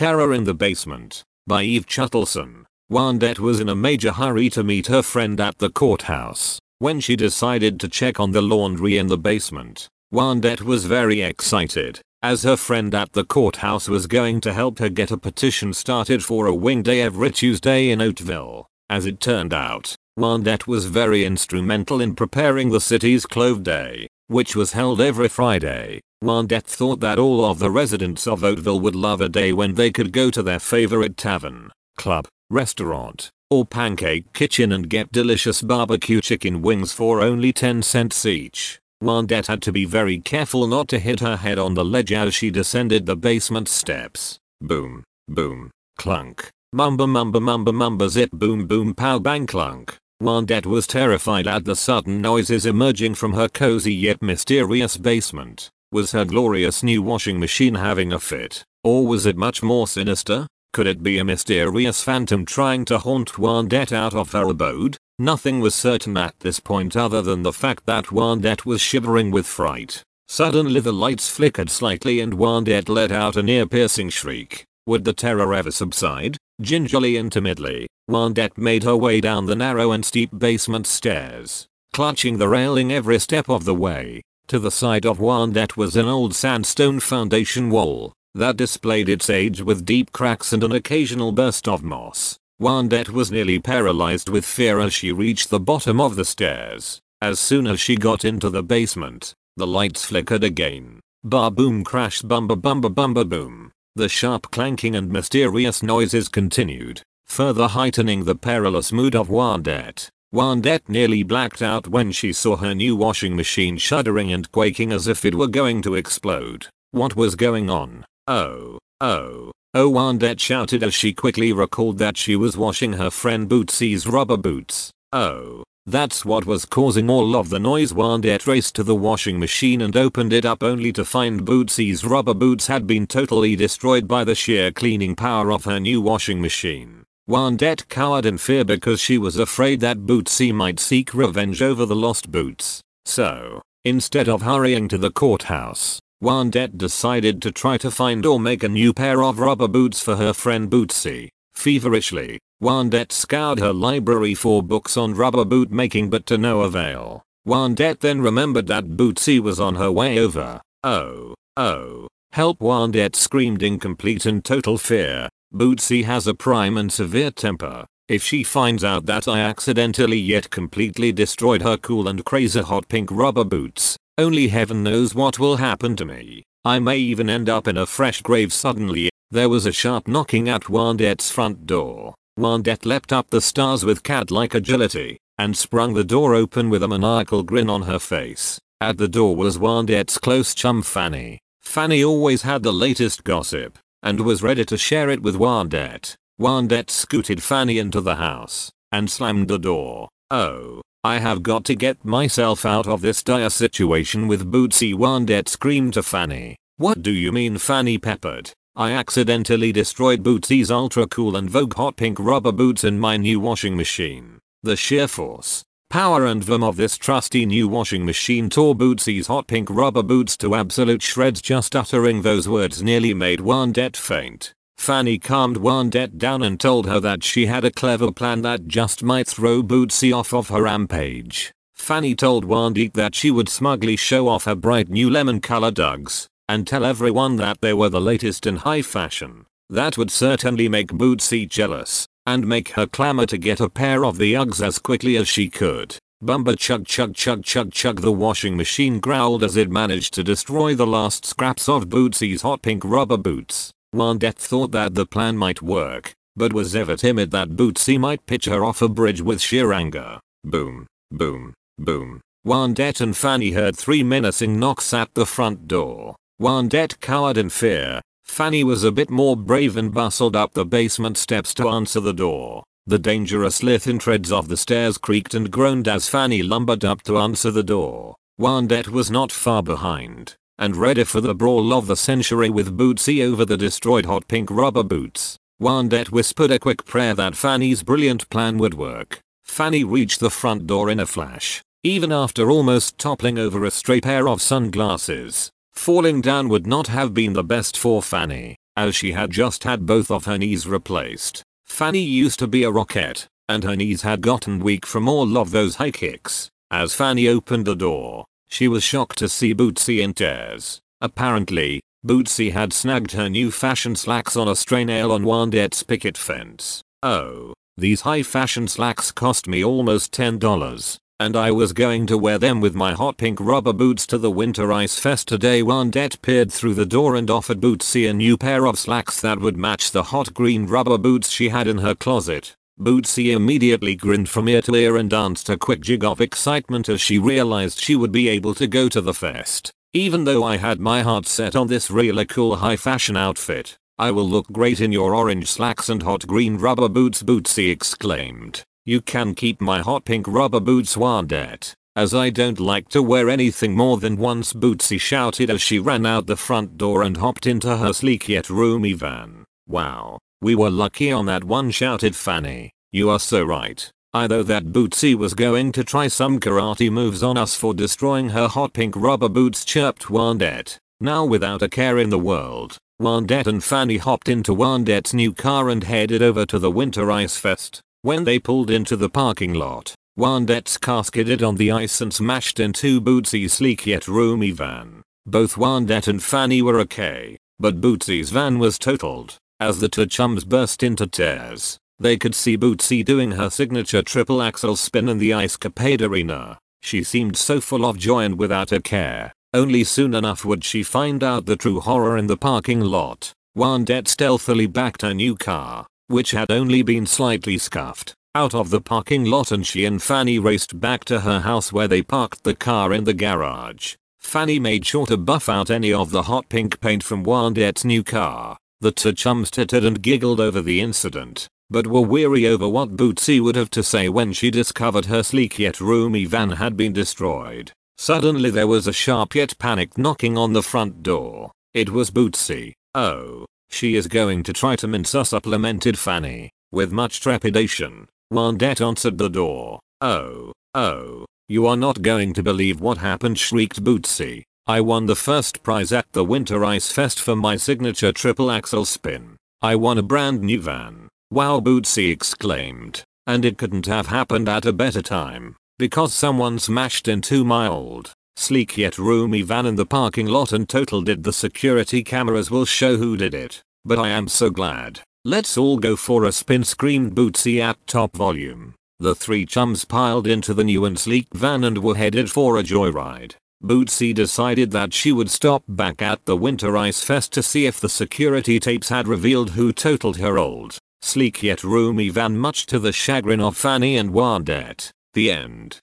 Terror in the Basement by Eve Chuttleson. Wandette was in a major hurry to meet her friend at the courthouse. When she decided to check on the laundry in the basement, Wandette was very excited, as her friend at the courthouse was going to help her get a petition started for a wing day every Tuesday in Oatville. As it turned out, Wandette was very instrumental in preparing the city's Clove Day, which was held every Friday. Wandette thought that all of the residents of Oatville would love a day when they could go to their favorite tavern, club, restaurant, or pancake kitchen and get delicious barbecue chicken wings for only 10 cents each. Wandette had to be very careful not to hit her head on the ledge as she descended the basement steps. Boom, boom, clunk, mumba mumba mumba mumba zip boom boom pow bang clunk. Wandette was terrified at the sudden noises emerging from her cozy yet mysterious basement. Was her glorious new washing machine having a fit? Or was it much more sinister? Could it be a mysterious phantom trying to haunt Wandette out of her abode? Nothing was certain at this point other than the fact that Wandette was shivering with fright. Suddenly the lights flickered slightly and Wandette let out an ear-piercing shriek. Would the terror ever subside? Gingerly and timidly, Wandette made her way down the narrow and steep basement stairs, clutching the railing every step of the way. To the side of Wandette was an old sandstone foundation wall, that displayed its age with deep cracks and an occasional burst of moss. Wandette was nearly paralyzed with fear as she reached the bottom of the stairs. As soon as she got into the basement, the lights flickered again. Bar boom crash bumba bumba bumba boom. The sharp clanking and mysterious noises continued, further heightening the perilous mood of Wandette. Wandette nearly blacked out when she saw her new washing machine shuddering and quaking as if it were going to explode. What was going on? Oh, oh, oh Wandette shouted as she quickly recalled that she was washing her friend Bootsy's rubber boots. Oh, that's what was causing all of the noise Wandette raced to the washing machine and opened it up only to find Bootsy's rubber boots had been totally destroyed by the sheer cleaning power of her new washing machine. Wandette cowered in fear because she was afraid that Bootsy might seek revenge over the lost boots. So, instead of hurrying to the courthouse, Wandette decided to try to find or make a new pair of rubber boots for her friend Bootsy. Feverishly, Wandette scoured her library for books on rubber boot making but to no avail. Wandette then remembered that Bootsy was on her way over. Oh, oh, help Wandette screamed in complete and total fear. Bootsy has a prime and severe temper. If she finds out that I accidentally yet completely destroyed her cool and crazy hot pink rubber boots, only heaven knows what will happen to me. I may even end up in a fresh grave suddenly. There was a sharp knocking at Wandette's front door. Wandette leapt up the stairs with cat-like agility and sprung the door open with a maniacal grin on her face. At the door was Wandette's close chum Fanny. Fanny always had the latest gossip and was ready to share it with Wandette. Wandette scooted Fanny into the house and slammed the door. Oh, I have got to get myself out of this dire situation with Bootsy Wandette screamed to Fanny. What do you mean Fanny peppered? I accidentally destroyed Bootsy's ultra cool and Vogue hot pink rubber boots in my new washing machine. The sheer force, power and vim of this trusty new washing machine tore Bootsy's hot pink rubber boots to absolute shreds just uttering those words nearly made Wandette faint. Fanny calmed Wandette down and told her that she had a clever plan that just might throw Bootsy off of her rampage. Fanny told Wandette that she would smugly show off her bright new lemon colored Uggs and tell everyone that they were the latest in high fashion. That would certainly make Bootsy jealous and make her clamor to get a pair of the Uggs as quickly as she could. Bumba chug chug chug chug chug the washing machine growled as it managed to destroy the last scraps of Bootsy's hot pink rubber boots. Wandette thought that the plan might work, but was ever timid that Bootsy might pitch her off a bridge with sheer anger. Boom, boom, boom. Wandette and Fanny heard three menacing knocks at the front door. Wandette cowered in fear. Fanny was a bit more brave and bustled up the basement steps to answer the door. The dangerous lithin treads of the stairs creaked and groaned as Fanny lumbered up to answer the door. Wandette was not far behind and ready for the brawl of the century with Bootsy over the destroyed hot pink rubber boots. Wandette whispered a quick prayer that Fanny's brilliant plan would work. Fanny reached the front door in a flash, even after almost toppling over a stray pair of sunglasses. Falling down would not have been the best for Fanny, as she had just had both of her knees replaced. Fanny used to be a Rockette, and her knees had gotten weak from all of those high kicks. As Fanny opened the door, she was shocked to see Bootsy in tears. Apparently, Bootsy had snagged her new fashion slacks on a stray nail on Wandette's picket fence. Oh, these high fashion slacks cost me almost $10, and I was going to wear them with my hot pink rubber boots to the Winter Ice Fest today. when Wandette peered through the door and offered Bootsy a new pair of slacks that would match the hot green rubber boots she had in her closet. Bootsy immediately grinned from ear to ear and danced a quick jig of excitement as she realized she would be able to go to the fest. Even though I had my heart set on this really cool high fashion outfit, I will look great in your orange slacks and hot green rubber boots Bootsy exclaimed. You can keep my hot pink rubber boots Wandette, as I don't like to wear anything more than once Bootsy shouted as she ran out the front door and hopped into her sleek yet roomy van. Wow, we were lucky on that one shouted Fanny. You are so right. Either that Bootsy was going to try some karate moves on us for destroying her hot pink rubber boots chirped Wandette. Now without a care in the world, Wandette and Fanny hopped into Wandette's new car and headed over to the Winter Ice Fest. When they pulled into the parking lot, Wandette's car skidded on the ice and smashed into Bootsy's sleek yet roomy van. Both Wandette and Fanny were okay, but Bootsy's van was totaled. As the two chums burst into tears, they could see Bootsy doing her signature triple axel spin in the ice capade arena. She seemed so full of joy and without a care. Only soon enough would she find out the true horror in the parking lot. Wandette stealthily backed her new car, which had only been slightly scuffed, out of the parking lot and she and Fanny raced back to her house where they parked the car in the garage. Fanny made sure to buff out any of the hot pink paint from Wandette's new car. The two chums tittered and giggled over the incident, but were weary over what Bootsy would have to say when she discovered her sleek yet roomy van had been destroyed. Suddenly there was a sharp yet panicked knocking on the front door. It was Bootsy. Oh, she is going to try to mince us up lamented Fanny. With much trepidation, Wandette answered the door. Oh, oh, you are not going to believe what happened shrieked Bootsy. I won the first prize at the Winter Ice Fest for my signature triple axel spin. I won a brand new van. Wow Bootsy exclaimed. And it couldn't have happened at a better time, because someone smashed into my old, sleek yet roomy van in the parking lot and total did the security cameras will show who did it. But I am so glad. Let's all go for a spin screamed Bootsy at top volume. The three chums piled into the new and sleek van and were headed for a joyride. Bootsy decided that she would stop back at the Winter Ice Fest to see if the security tapes had revealed who totaled her old, sleek yet roomy van much to the chagrin of Fanny and Wandette. The end.